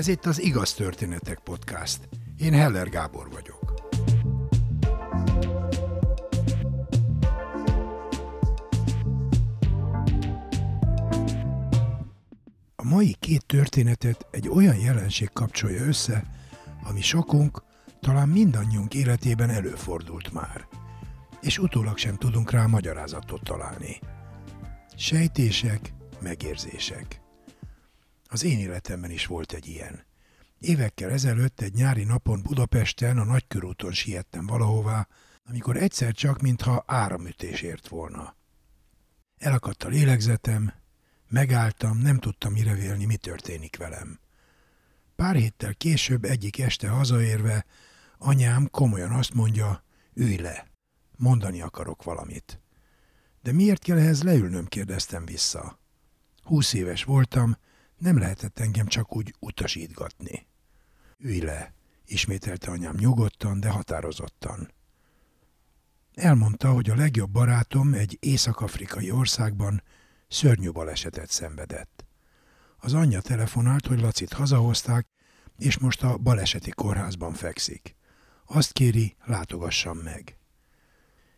Ez itt az Igaz Történetek Podcast. Én Heller Gábor vagyok. A mai két történetet egy olyan jelenség kapcsolja össze, ami sokunk, talán mindannyiunk életében előfordult már, és utólag sem tudunk rá magyarázatot találni. Sejtések, megérzések. Az én életemben is volt egy ilyen. Évekkel ezelőtt egy nyári napon Budapesten a Nagykörúton siettem valahová, amikor egyszer csak, mintha áramütés ért volna. Elakadt a lélegzetem, megálltam, nem tudtam mire vélni, mi történik velem. Pár héttel később egyik este hazaérve anyám komolyan azt mondja, ülj le, mondani akarok valamit. De miért kell ehhez leülnöm, kérdeztem vissza. Húsz éves voltam, nem lehetett engem csak úgy utasítgatni. Ülj le, ismételte anyám nyugodtan, de határozottan. Elmondta, hogy a legjobb barátom egy észak-afrikai országban szörnyű balesetet szenvedett. Az anyja telefonált, hogy Lacit hazahozták, és most a baleseti kórházban fekszik. Azt kéri, látogassam meg.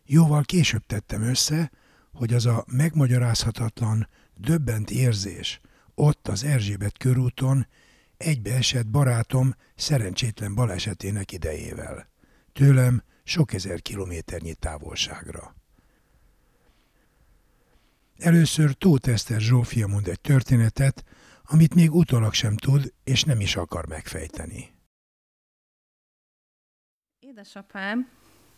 Jóval később tettem össze, hogy az a megmagyarázhatatlan, döbbent érzés ott az Erzsébet körúton egybeesett barátom szerencsétlen balesetének idejével. Tőlem sok ezer kilométernyi távolságra. Először Tóth Eszter Zsófia mond egy történetet, amit még utólag sem tud, és nem is akar megfejteni. Édesapám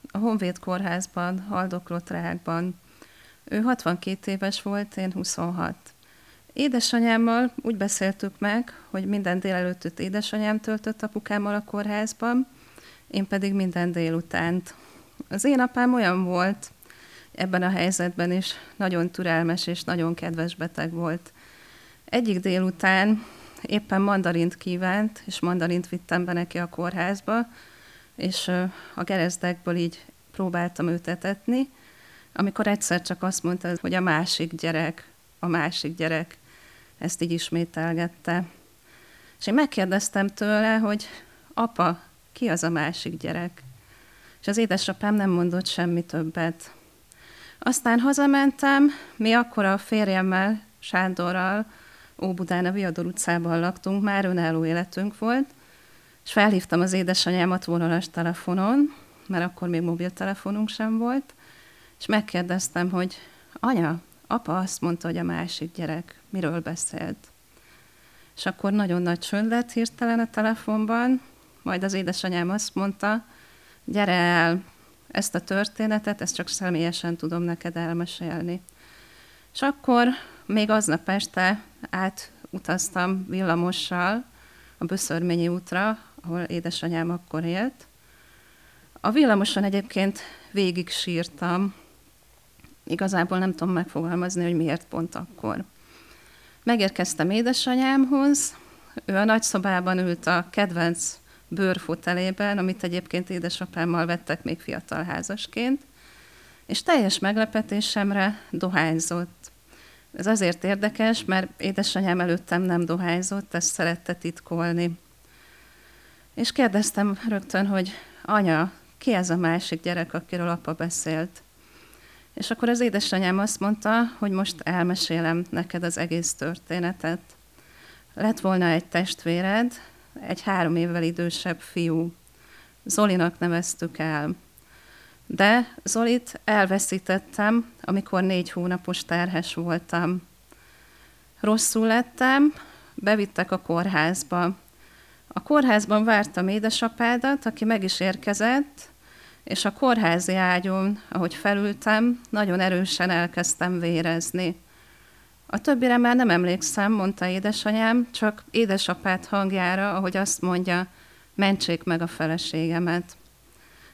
a Honvéd kórházban, haldoklott rákban. Ő 62 éves volt, én 26. Édesanyámmal úgy beszéltük meg, hogy minden délelőttöt édesanyám töltött apukámmal a kórházban, én pedig minden délutánt. Az én apám olyan volt, ebben a helyzetben is nagyon türelmes és nagyon kedves beteg volt. Egyik délután éppen mandarint kívánt, és mandarint vittem be neki a kórházba, és a gerezdekből így próbáltam őt etetni, amikor egyszer csak azt mondta, hogy a másik gyerek, a másik gyerek, ezt így ismételgette. És én megkérdeztem tőle, hogy apa, ki az a másik gyerek? És az édesapám nem mondott semmi többet. Aztán hazamentem, mi akkor a férjemmel, Sándorral, Óbudán a Viador utcában laktunk, már önálló életünk volt, és felhívtam az édesanyámat vonalas telefonon, mert akkor még mobiltelefonunk sem volt, és megkérdeztem, hogy anya, apa azt mondta, hogy a másik gyerek miről beszélt. És akkor nagyon nagy csönd lett hirtelen a telefonban, majd az édesanyám azt mondta, gyere el, ezt a történetet, ezt csak személyesen tudom neked elmesélni. És akkor még aznap este átutaztam villamossal a Böszörményi útra, ahol édesanyám akkor élt. A villamoson egyébként végig sírtam, igazából nem tudom megfogalmazni, hogy miért pont akkor. Megérkeztem édesanyámhoz, ő a nagyszobában ült a kedvenc bőrfotelében, amit egyébként édesapámmal vettek még fiatal házasként, és teljes meglepetésemre dohányzott. Ez azért érdekes, mert édesanyám előttem nem dohányzott, ezt szerette titkolni. És kérdeztem rögtön, hogy anya, ki ez a másik gyerek, akiről apa beszélt? És akkor az édesanyám azt mondta, hogy most elmesélem neked az egész történetet. Lett volna egy testvéred, egy három évvel idősebb fiú. Zolinak neveztük el. De Zolit elveszítettem, amikor négy hónapos terhes voltam. Rosszul lettem, bevittek a kórházba. A kórházban vártam édesapádat, aki meg is érkezett, és a kórházi ágyon, ahogy felültem, nagyon erősen elkezdtem vérezni. A többire már nem emlékszem, mondta édesanyám, csak édesapát hangjára, ahogy azt mondja, mentsék meg a feleségemet.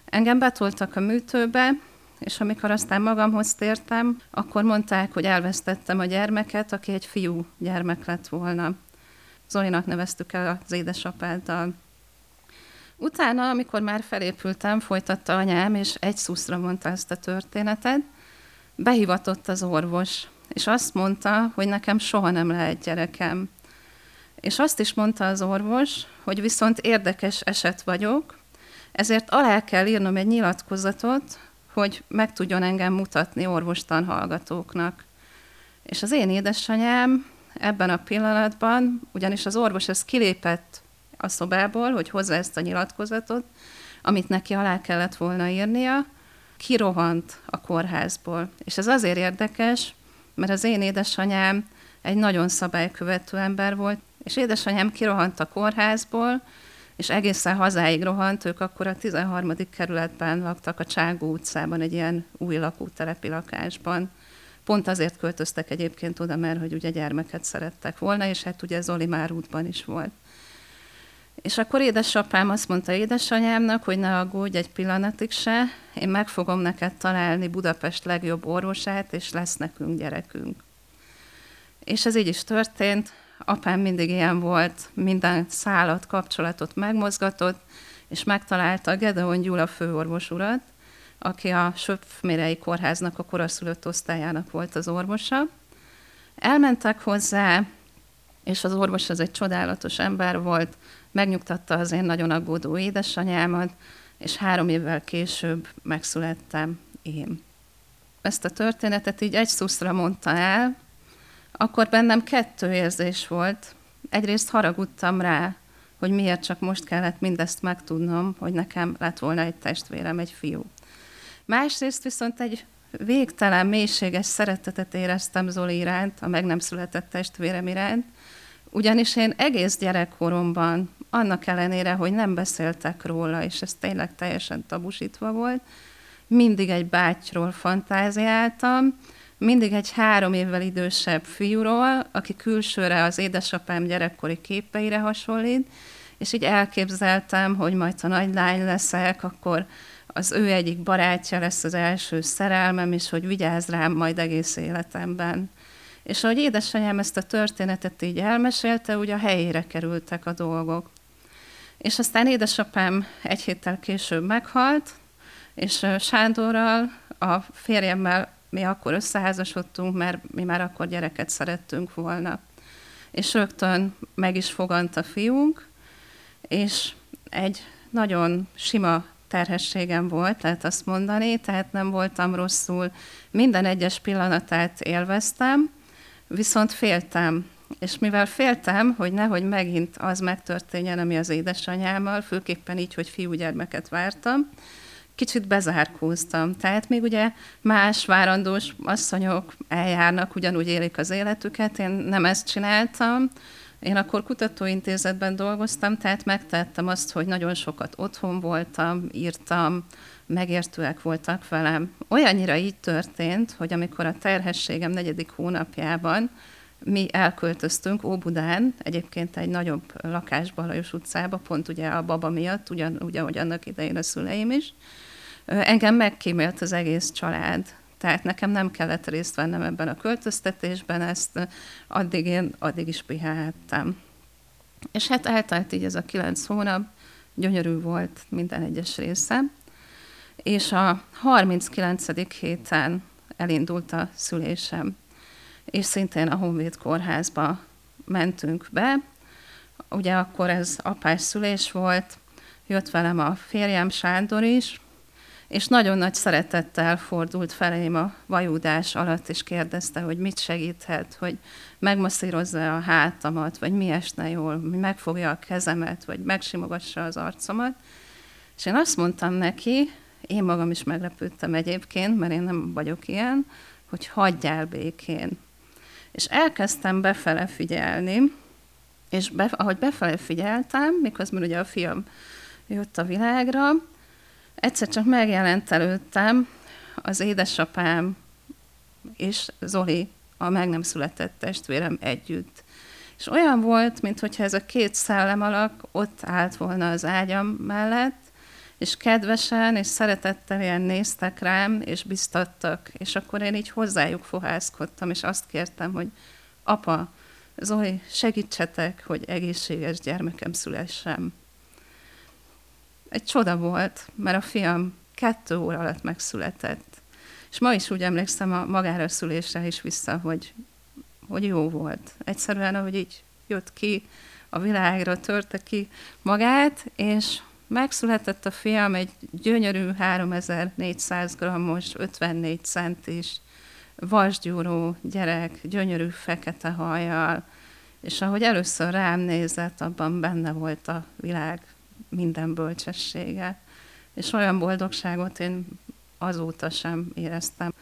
Engem betoltak a műtőbe, és amikor aztán magamhoz tértem, akkor mondták, hogy elvesztettem a gyermeket, aki egy fiú gyermek lett volna. Zolinak neveztük el az édesapáddal. Utána, amikor már felépültem, folytatta anyám, és egy szuszra mondta ezt a történetet, behivatott az orvos, és azt mondta, hogy nekem soha nem lehet gyerekem. És azt is mondta az orvos, hogy viszont érdekes eset vagyok, ezért alá kell írnom egy nyilatkozatot, hogy meg tudjon engem mutatni orvostan hallgatóknak. És az én édesanyám ebben a pillanatban, ugyanis az orvos ezt kilépett a szobából, hogy hozza ezt a nyilatkozatot, amit neki alá kellett volna írnia, kirohant a kórházból. És ez azért érdekes, mert az én édesanyám egy nagyon szabálykövető ember volt, és édesanyám kirohant a kórházból, és egészen hazáig rohant, ők akkor a 13. kerületben laktak a Cságó utcában, egy ilyen új lakótelepi lakásban. Pont azért költöztek egyébként oda, mert hogy ugye gyermeket szerettek volna, és hát ugye Zoli már útban is volt. És akkor édesapám azt mondta édesanyámnak, hogy ne aggódj egy pillanatig se, én meg fogom neked találni Budapest legjobb orvosát, és lesz nekünk gyerekünk. És ez így is történt, apám mindig ilyen volt, minden szállat, kapcsolatot megmozgatott, és megtalálta Gedeon Gyula főorvos urat, aki a Söpfmérei Kórháznak a koraszülött osztályának volt az orvosa. Elmentek hozzá, és az orvos az egy csodálatos ember volt, megnyugtatta az én nagyon aggódó édesanyámat, és három évvel később megszülettem én. Ezt a történetet így egy szuszra mondta el, akkor bennem kettő érzés volt. Egyrészt haragudtam rá, hogy miért csak most kellett mindezt megtudnom, hogy nekem lett volna egy testvérem, egy fiú. Másrészt viszont egy végtelen, mélységes szeretetet éreztem Zoli iránt, a meg nem született testvérem iránt, ugyanis én egész gyerekkoromban, annak ellenére, hogy nem beszéltek róla, és ez tényleg teljesen tabusítva volt, mindig egy bátyról fantáziáltam, mindig egy három évvel idősebb fiúról, aki külsőre az édesapám gyerekkori képeire hasonlít, és így elképzeltem, hogy majd ha nagy lány leszek, akkor az ő egyik barátja lesz az első szerelmem, és hogy vigyáz rám majd egész életemben. És ahogy édesanyám ezt a történetet így elmesélte, ugye a helyére kerültek a dolgok. És aztán édesapám egy héttel később meghalt, és Sándorral, a férjemmel mi akkor összeházasodtunk, mert mi már akkor gyereket szerettünk volna. És rögtön meg is fogant a fiunk, és egy nagyon sima terhességem volt, lehet azt mondani, tehát nem voltam rosszul. Minden egyes pillanatát élveztem, viszont féltem. És mivel féltem, hogy nehogy megint az megtörténjen, ami az édesanyámmal, főképpen így, hogy fiúgyermeket vártam, kicsit bezárkóztam. Tehát még ugye más várandós asszonyok eljárnak, ugyanúgy élik az életüket, én nem ezt csináltam. Én akkor kutatóintézetben dolgoztam, tehát megtettem azt, hogy nagyon sokat otthon voltam, írtam, megértőek voltak velem. Olyannyira így történt, hogy amikor a terhességem negyedik hónapjában mi elköltöztünk Óbudán, egyébként egy nagyobb lakásba, Lajos utcába, pont ugye a baba miatt, ugyan, ugyanúgy annak idején a szüleim is, engem megkímélt az egész család. Tehát nekem nem kellett részt vennem ebben a költöztetésben, ezt addig én addig is pihenhettem. És hát eltelt így ez a kilenc hónap, gyönyörű volt minden egyes része. És a 39. héten elindult a szülésem, és szintén a Honvéd kórházba mentünk be. Ugye akkor ez apás szülés volt, jött velem a férjem Sándor is, és nagyon nagy szeretettel fordult felém a vajúdás alatt, és kérdezte, hogy mit segíthet, hogy megmasszírozza a hátamat, vagy mi esne jól, megfogja a kezemet, vagy megsimogassa az arcomat. És én azt mondtam neki, én magam is meglepődtem egyébként, mert én nem vagyok ilyen, hogy hagyjál békén. És elkezdtem befele figyelni, és be, ahogy befele figyeltem, miközben ugye a fiam jött a világra, egyszer csak megjelent előttem az édesapám és Zoli, a meg nem született testvérem együtt. És olyan volt, mintha ez a két szellem alak ott állt volna az ágyam mellett, és kedvesen és szeretettel ilyen néztek rám, és biztattak, és akkor én így hozzájuk fohászkodtam, és azt kértem, hogy apa, Zoli, segítsetek, hogy egészséges gyermekem szülessem egy csoda volt, mert a fiam kettő óra alatt megszületett. És ma is úgy emlékszem a magára szülésre is vissza, hogy, hogy jó volt. Egyszerűen, ahogy így jött ki a világra, törte ki magát, és megszületett a fiam egy gyönyörű 3400 grammos, 54 centis, vasgyúró gyerek, gyönyörű fekete hajjal, és ahogy először rám nézett, abban benne volt a világ minden bölcsessége. És olyan boldogságot én azóta sem éreztem.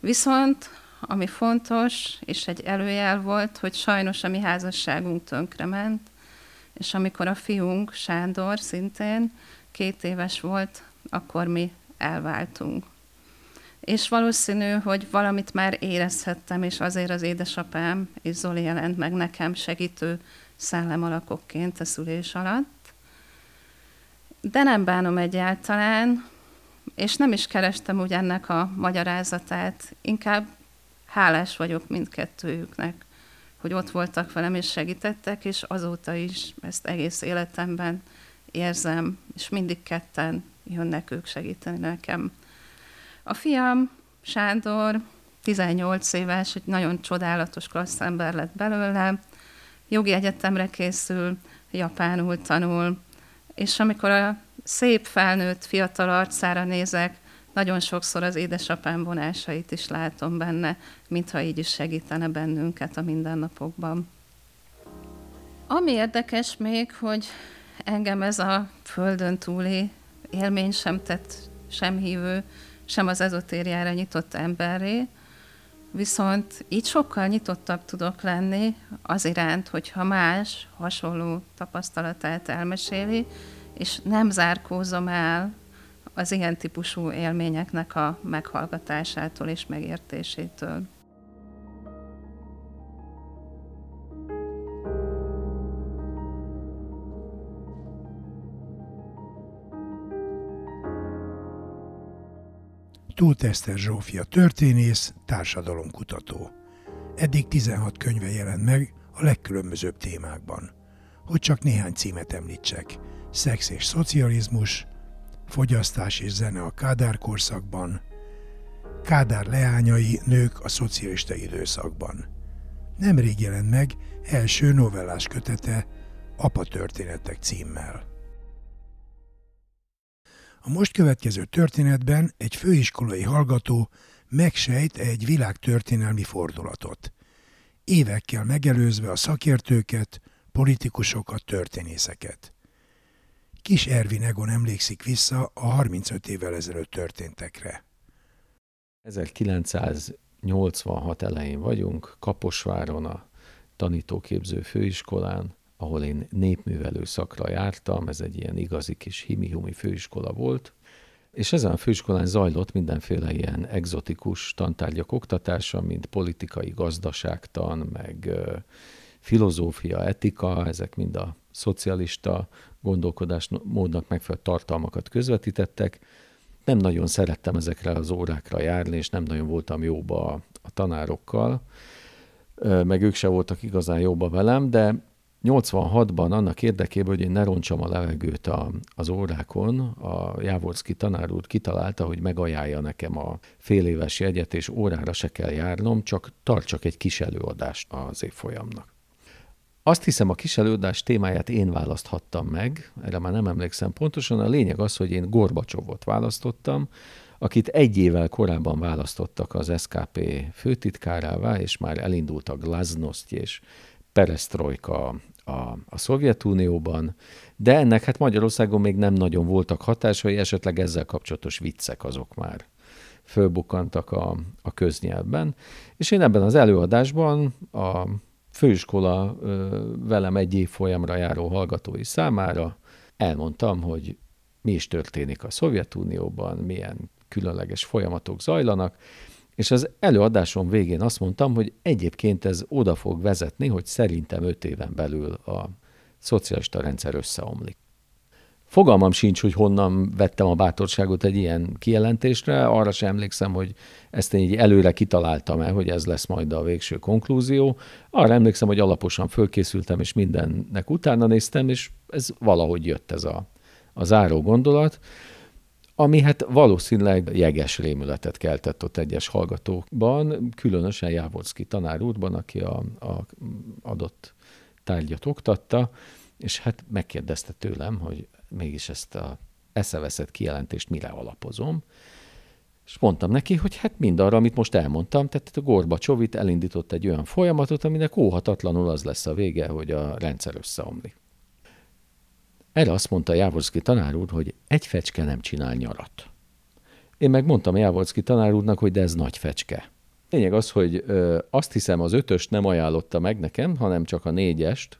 Viszont ami fontos, és egy előjel volt, hogy sajnos a mi házasságunk tönkrement, és amikor a fiunk, Sándor szintén két éves volt, akkor mi elváltunk. És valószínű, hogy valamit már érezhettem, és azért az édesapám és Zoli jelent meg nekem segítő szellemalakokként a szülés alatt. De nem bánom egyáltalán, és nem is kerestem úgy ennek a magyarázatát, inkább hálás vagyok mindkettőjüknek, hogy ott voltak velem és segítettek, és azóta is ezt egész életemben érzem, és mindig ketten jönnek ők segíteni nekem. A fiam, Sándor, 18 éves, egy nagyon csodálatos klassz ember lett belőle, jogi egyetemre készül, japánul tanul, és amikor a szép felnőtt fiatal arcára nézek, nagyon sokszor az édesapám vonásait is látom benne, mintha így is segítene bennünket a mindennapokban. Ami érdekes még, hogy engem ez a földön túli élmény sem tett sem hívő, sem az ezotériára nyitott emberré, viszont így sokkal nyitottabb tudok lenni az iránt, hogyha más hasonló tapasztalatát elmeséli, és nem zárkózom el az ilyen típusú élményeknek a meghallgatásától és megértésétől. Tóth Eszter Zsófia történész, társadalomkutató. Eddig 16 könyve jelent meg a legkülönbözőbb témákban. Hogy csak néhány címet említsek. Szex és szocializmus, fogyasztás és zene a Kádár korszakban, Kádár leányai nők a szocialista időszakban. Nemrég jelent meg első novellás kötete Apa történetek címmel. A most következő történetben egy főiskolai hallgató megsejt egy világtörténelmi fordulatot, évekkel megelőzve a szakértőket, politikusokat, történészeket. Kis Ervin Egon emlékszik vissza a 35 évvel ezelőtt történtekre. 1986 elején vagyunk, Kaposváron a tanítóképző főiskolán, ahol én népművelő szakra jártam, ez egy ilyen igazi kis himi főiskola volt, és ezen a főiskolán zajlott mindenféle ilyen egzotikus tantárgyak oktatása, mint politikai gazdaságtan, meg filozófia, etika, ezek mind a szocialista gondolkodásmódnak megfelelő tartalmakat közvetítettek. Nem nagyon szerettem ezekre az órákra járni, és nem nagyon voltam jóba a, a tanárokkal, meg ők se voltak igazán jóba velem, de 86-ban annak érdekében, hogy én ne roncsam a levegőt a, az órákon, a Jávorszki tanár úr kitalálta, hogy megajánlja nekem a fél éves jegyet, és órára se kell járnom, csak tartsak egy kis előadást az évfolyamnak. Azt hiszem, a kis előadás témáját én választhattam meg, erre már nem emlékszem pontosan. A lényeg az, hogy én Gorbacsovot választottam, akit egy évvel korábban választottak az SKP főtitkárává, és már elindult a glasnost és perestroika a, a Szovjetunióban, de ennek hát Magyarországon még nem nagyon voltak hatásai, esetleg ezzel kapcsolatos viccek azok már fölbukkantak a, a köznyelvben. És én ebben az előadásban a főiskola velem egy év folyamra járó hallgatói számára elmondtam, hogy mi is történik a Szovjetunióban, milyen különleges folyamatok zajlanak, és az előadásom végén azt mondtam, hogy egyébként ez oda fog vezetni, hogy szerintem öt éven belül a szocialista rendszer összeomlik. Fogalmam sincs, hogy honnan vettem a bátorságot egy ilyen kijelentésre, arra sem emlékszem, hogy ezt én így előre kitaláltam-e, hogy ez lesz majd a végső konklúzió. Arra emlékszem, hogy alaposan fölkészültem, és mindennek utána néztem, és ez valahogy jött ez a, a záró gondolat, ami hát valószínűleg jeges rémületet keltett ott egyes hallgatókban, különösen Jávorszki tanár úrban, aki a, a adott tárgyat oktatta, és hát megkérdezte tőlem, hogy mégis ezt a eszeveszett kijelentést mire alapozom, és mondtam neki, hogy hát mind arra, amit most elmondtam, tehát a Gorbacsovit elindított egy olyan folyamatot, aminek óhatatlanul az lesz a vége, hogy a rendszer összeomlik. Erre azt mondta Jávorszki tanár úr, hogy egy fecske nem csinál nyarat. Én meg mondtam Jávorszki tanár úrnak, hogy de ez nagy fecske. Lényeg az, hogy ö, azt hiszem az ötöst nem ajánlotta meg nekem, hanem csak a négyest,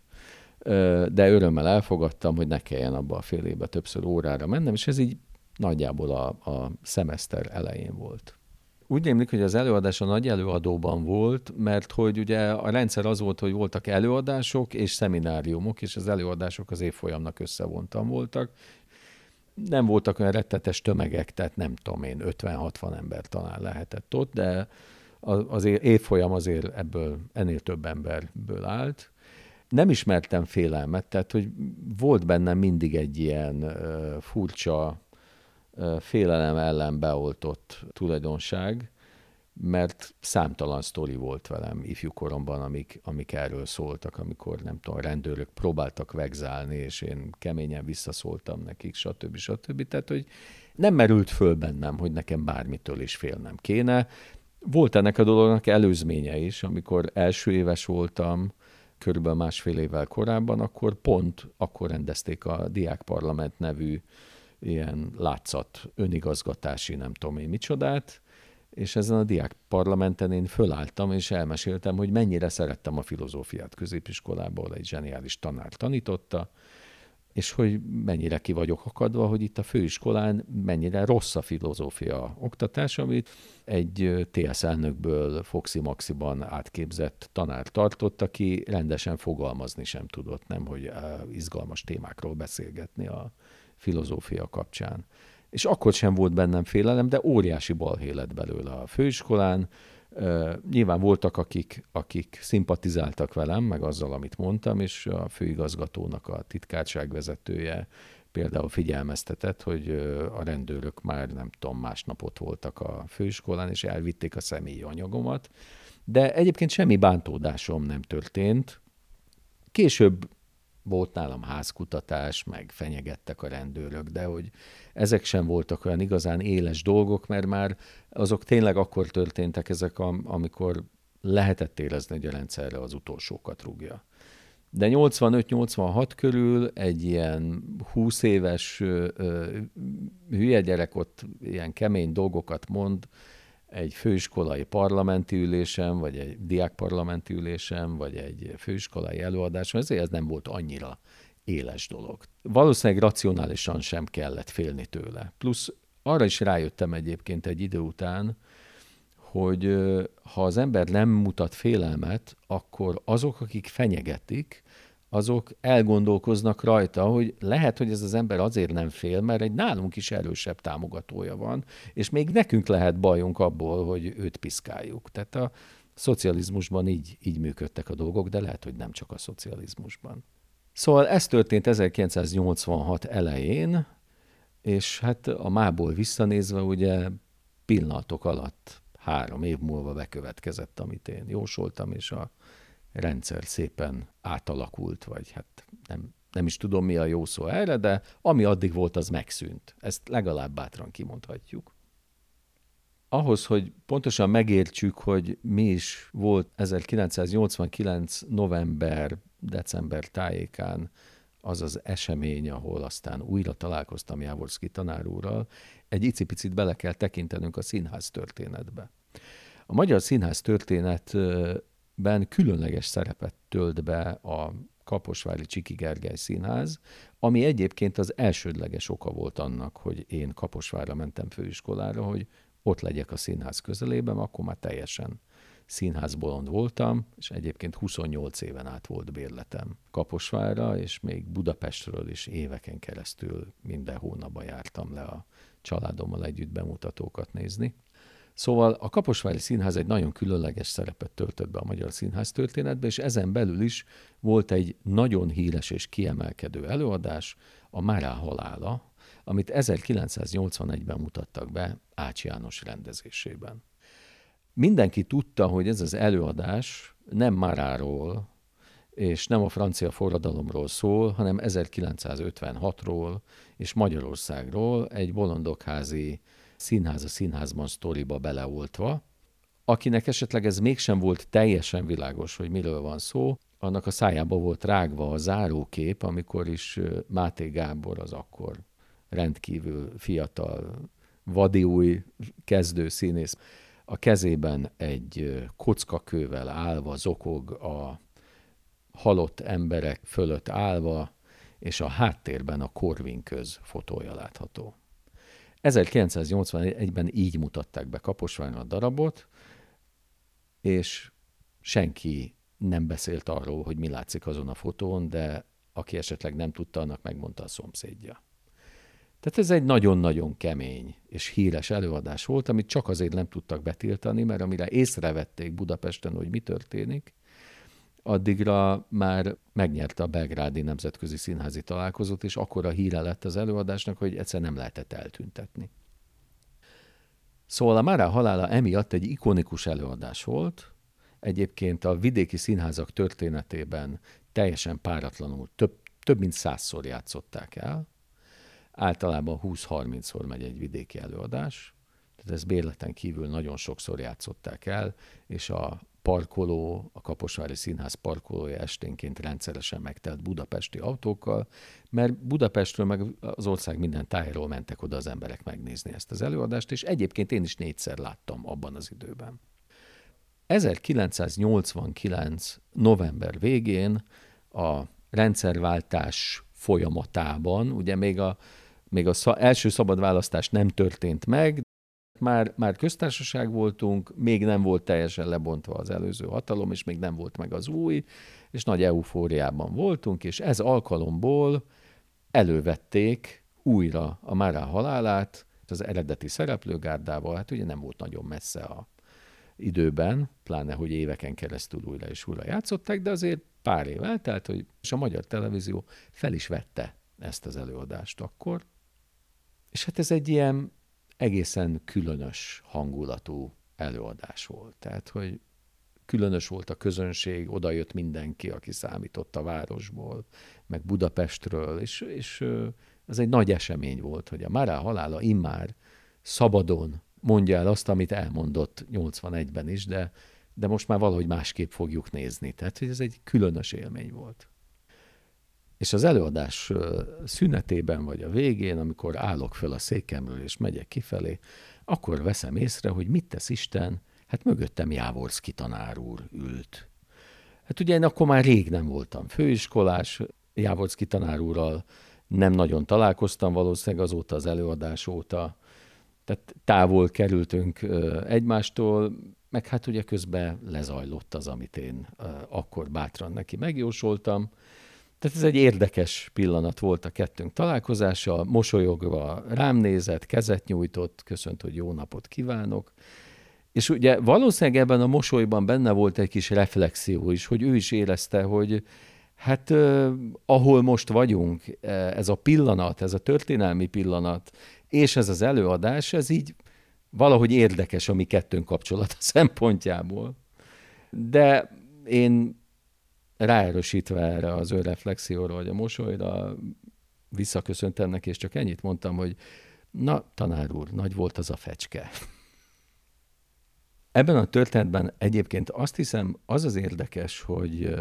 de örömmel elfogadtam, hogy ne kelljen abba a fél évbe többször órára mennem, és ez így nagyjából a, a szemeszter elején volt. Úgy rémlik, hogy az előadás a nagy előadóban volt, mert hogy ugye a rendszer az volt, hogy voltak előadások és szemináriumok, és az előadások az évfolyamnak összevontan voltak. Nem voltak olyan rettetes tömegek, tehát nem tudom én, 50-60 ember talán lehetett ott, de az évfolyam azért ebből ennél több emberből állt. Nem ismertem félelmet, tehát hogy volt bennem mindig egy ilyen uh, furcsa félelem ellen beoltott tulajdonság, mert számtalan sztori volt velem ifjúkoromban, amik, amik erről szóltak, amikor nem tudom, rendőrök próbáltak vegzálni, és én keményen visszaszóltam nekik, stb. stb. Tehát, hogy nem merült föl bennem, hogy nekem bármitől is félnem kéne. Volt ennek a dolognak előzménye is, amikor első éves voltam, körülbelül másfél évvel korábban, akkor pont akkor rendezték a Diákparlament nevű ilyen látszat, önigazgatási, nem tudom én micsodát, és ezen a diák parlamenten én fölálltam, és elmeséltem, hogy mennyire szerettem a filozófiát. Középiskolából, egy zseniális tanár tanította, és hogy mennyire ki vagyok akadva, hogy itt a főiskolán mennyire rossz a filozófia oktatás, amit egy TSZ elnökből Foxi Maxiban átképzett tanár tartott, aki rendesen fogalmazni sem tudott, nem hogy izgalmas témákról beszélgetni a filozófia kapcsán. És akkor sem volt bennem félelem, de óriási balhé lett belőle a főiskolán. Nyilván voltak, akik, akik szimpatizáltak velem, meg azzal, amit mondtam, és a főigazgatónak a titkárság vezetője például figyelmeztetett, hogy a rendőrök már nem tudom, másnap ott voltak a főiskolán, és elvitték a személyi anyagomat. De egyébként semmi bántódásom nem történt. Később volt nálam házkutatás, meg fenyegettek a rendőrök, de hogy ezek sem voltak olyan igazán éles dolgok, mert már azok tényleg akkor történtek ezek, amikor lehetett érezni, hogy a rendszerre az utolsókat rúgja. De 85-86 körül egy ilyen 20 éves ö, ö, hülye gyerek ott ilyen kemény dolgokat mond, egy főiskolai parlamenti ülésen, vagy egy diákparlamenti ülésen, vagy egy főiskolai előadáson, ezért ez nem volt annyira éles dolog. Valószínűleg racionálisan sem kellett félni tőle. Plusz arra is rájöttem egyébként egy idő után, hogy ha az ember nem mutat félelmet, akkor azok, akik fenyegetik, azok elgondolkoznak rajta, hogy lehet, hogy ez az ember azért nem fél, mert egy nálunk is erősebb támogatója van, és még nekünk lehet bajunk abból, hogy őt piszkáljuk. Tehát a szocializmusban így, így működtek a dolgok, de lehet, hogy nem csak a szocializmusban. Szóval ez történt 1986 elején, és hát a mából visszanézve ugye pillanatok alatt három év múlva bekövetkezett, amit én jósoltam, és a rendszer szépen átalakult, vagy hát nem, nem is tudom, mi a jó szó erre, de ami addig volt, az megszűnt. Ezt legalább bátran kimondhatjuk. Ahhoz, hogy pontosan megértsük, hogy mi is volt 1989. november, december tájékán az az esemény, ahol aztán újra találkoztam Jávorszki tanárúrral, egy icipicit bele kell tekintenünk a színház történetbe. A magyar színház történet ben különleges szerepet tölt be a Kaposvári Csiki Gergely Színház, ami egyébként az elsődleges oka volt annak, hogy én Kaposvárra mentem főiskolára, hogy ott legyek a színház közelében, akkor már teljesen színházbolond voltam, és egyébként 28 éven át volt bérletem Kaposvárra, és még Budapestről is éveken keresztül minden hónapban jártam le a családommal együtt bemutatókat nézni. Szóval a Kaposvári Színház egy nagyon különleges szerepet töltött be a magyar színház történetbe, és ezen belül is volt egy nagyon híres és kiemelkedő előadás, a Márá halála, amit 1981-ben mutattak be Ács János rendezésében. Mindenki tudta, hogy ez az előadás nem Máráról és nem a francia forradalomról szól, hanem 1956-ról és Magyarországról egy bolondokházi színház a színházban sztoriba beleoltva. Akinek esetleg ez mégsem volt teljesen világos, hogy miről van szó, annak a szájába volt rágva a zárókép, amikor is Máté Gábor az akkor rendkívül fiatal, vadi kezdő színész. A kezében egy kockakővel állva zokog a halott emberek fölött állva, és a háttérben a Korvin köz fotója látható. 1981-ben így mutatták be Kaposváron a darabot, és senki nem beszélt arról, hogy mi látszik azon a fotón, de aki esetleg nem tudta, annak megmondta a szomszédja. Tehát ez egy nagyon-nagyon kemény és híres előadás volt, amit csak azért nem tudtak betiltani, mert amire észrevették Budapesten, hogy mi történik, addigra már megnyerte a Belgrádi Nemzetközi Színházi Találkozót, és a híre lett az előadásnak, hogy egyszer nem lehetett eltüntetni. Szóval a Mára halála emiatt egy ikonikus előadás volt, egyébként a vidéki színházak történetében teljesen páratlanul több, több mint százszor játszották el, általában 20-30-szor megy egy vidéki előadás, tehát ez bérleten kívül nagyon sokszor játszották el, és a parkoló, a Kaposvári Színház parkolója esténként rendszeresen megtelt budapesti autókkal, mert Budapestről meg az ország minden tájról mentek oda az emberek megnézni ezt az előadást, és egyébként én is négyszer láttam abban az időben. 1989. november végén a rendszerváltás folyamatában, ugye még a még az első szabad választás nem történt meg, már, már köztársaság voltunk, még nem volt teljesen lebontva az előző hatalom, és még nem volt meg az új, és nagy eufóriában voltunk, és ez alkalomból elővették újra a Márá halálát, az eredeti szereplőgárdával, hát ugye nem volt nagyon messze a időben, pláne, hogy éveken keresztül újra és újra játszották, de azért pár év eltelt, hogy és a magyar televízió fel is vette ezt az előadást akkor, és hát ez egy ilyen egészen különös hangulatú előadás volt. Tehát, hogy különös volt a közönség, oda jött mindenki, aki számított a városból, meg Budapestről, és, és ez egy nagy esemény volt, hogy a Márá halála immár szabadon mondja el azt, amit elmondott 81-ben is, de, de most már valahogy másképp fogjuk nézni. Tehát, hogy ez egy különös élmény volt. És az előadás szünetében vagy a végén, amikor állok föl a székemről és megyek kifelé, akkor veszem észre, hogy mit tesz Isten, hát mögöttem Jávorszki tanár úr ült. Hát ugye én akkor már rég nem voltam főiskolás, Jávorszki tanár úrral nem nagyon találkoztam valószínűleg azóta az előadás óta, tehát távol kerültünk egymástól, meg hát ugye közben lezajlott az, amit én akkor bátran neki megjósoltam, tehát ez egy érdekes pillanat volt a kettőnk találkozása, mosolyogva rám nézett, kezet nyújtott, köszönt, hogy jó napot kívánok. És ugye valószínűleg ebben a mosolyban benne volt egy kis reflexió is, hogy ő is érezte, hogy hát uh, ahol most vagyunk, ez a pillanat, ez a történelmi pillanat, és ez az előadás, ez így valahogy érdekes a mi kettőnk kapcsolata szempontjából. De én ráerősítve erre az ő reflexióra, vagy a mosolyra, visszaköszöntem neki, és csak ennyit mondtam, hogy na, tanár úr, nagy volt az a fecske. Ebben a történetben egyébként azt hiszem, az az érdekes, hogy,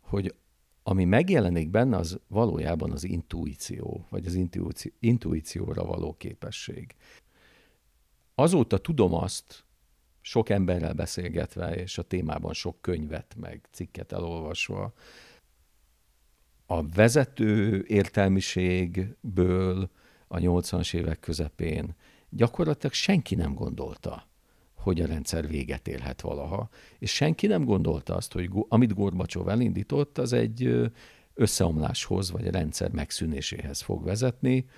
hogy ami megjelenik benne, az valójában az intuíció, vagy az intuícióra való képesség. Azóta tudom azt, sok emberrel beszélgetve, és a témában sok könyvet, meg cikket elolvasva, a vezető értelmiségből a 80-as évek közepén gyakorlatilag senki nem gondolta, hogy a rendszer véget érhet valaha, és senki nem gondolta azt, hogy amit Gorbacsov elindított, az egy összeomláshoz, vagy a rendszer megszűnéséhez fog vezetni,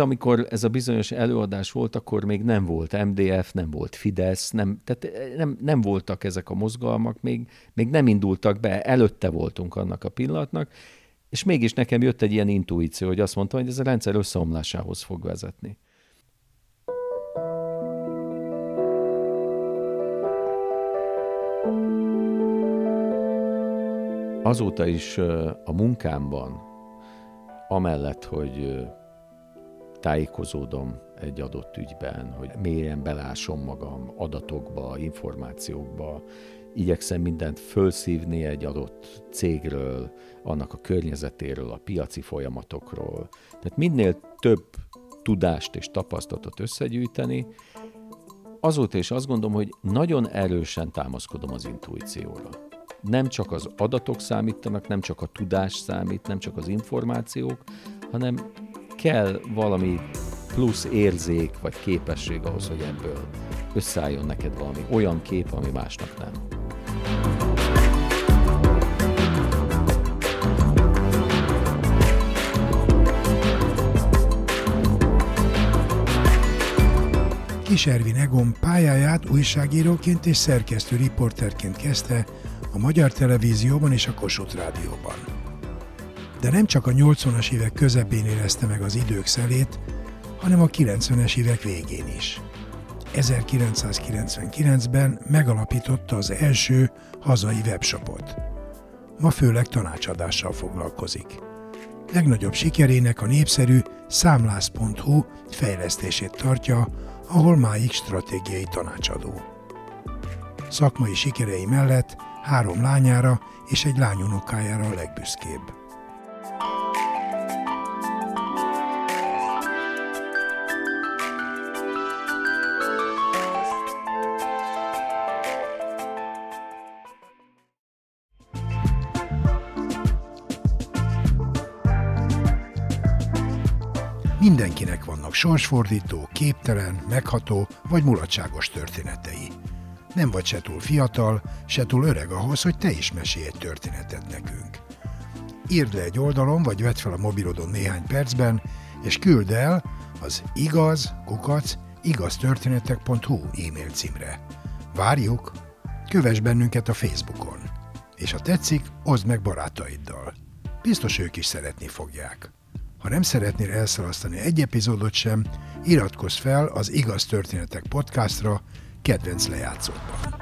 amikor ez a bizonyos előadás volt, akkor még nem volt MDF, nem volt Fidesz, nem, tehát nem, nem voltak ezek a mozgalmak, még, még nem indultak be, előtte voltunk annak a pillanatnak, és mégis nekem jött egy ilyen intuíció, hogy azt mondtam, hogy ez a rendszer összeomlásához fog vezetni. Azóta is a munkámban, amellett, hogy tájékozódom egy adott ügyben, hogy mélyen belásom magam adatokba, információkba, igyekszem mindent fölszívni egy adott cégről, annak a környezetéről, a piaci folyamatokról. Tehát minél több tudást és tapasztalatot összegyűjteni, azóta is azt gondolom, hogy nagyon erősen támaszkodom az intuícióra. Nem csak az adatok számítanak, nem csak a tudás számít, nem csak az információk, hanem kell valami plusz érzék vagy képesség ahhoz, hogy ebből összeálljon neked valami olyan kép, ami másnak nem. Kis Ervin Egon pályáját újságíróként és szerkesztő riporterként kezdte a Magyar Televízióban és a Kossuth Rádióban. De nem csak a 80-as évek közepén érezte meg az idők szelét, hanem a 90-es évek végén is. 1999-ben megalapította az első hazai webshopot. Ma főleg tanácsadással foglalkozik. Legnagyobb sikerének a népszerű számlász.hu fejlesztését tartja, ahol máig stratégiai tanácsadó. Szakmai sikerei mellett három lányára és egy lányunokájára a legbüszkébb. Mindenkinek vannak sorsfordító, képtelen, megható vagy mulatságos történetei. Nem vagy se túl fiatal, se túl öreg ahhoz, hogy te is mesélj egy történetet nekünk. Írd le egy oldalon, vagy vedd fel a mobilodon néhány percben, és küld el az igaz, kukac, igaztörténetek.hu e-mail címre. Várjuk! Kövess bennünket a Facebookon. És ha tetszik, oszd meg barátaiddal. Biztos ők is szeretni fogják. Ha nem szeretnél elszalasztani egy epizódot sem, iratkozz fel az Igaz Történetek podcastra kedvenc lejátszódban.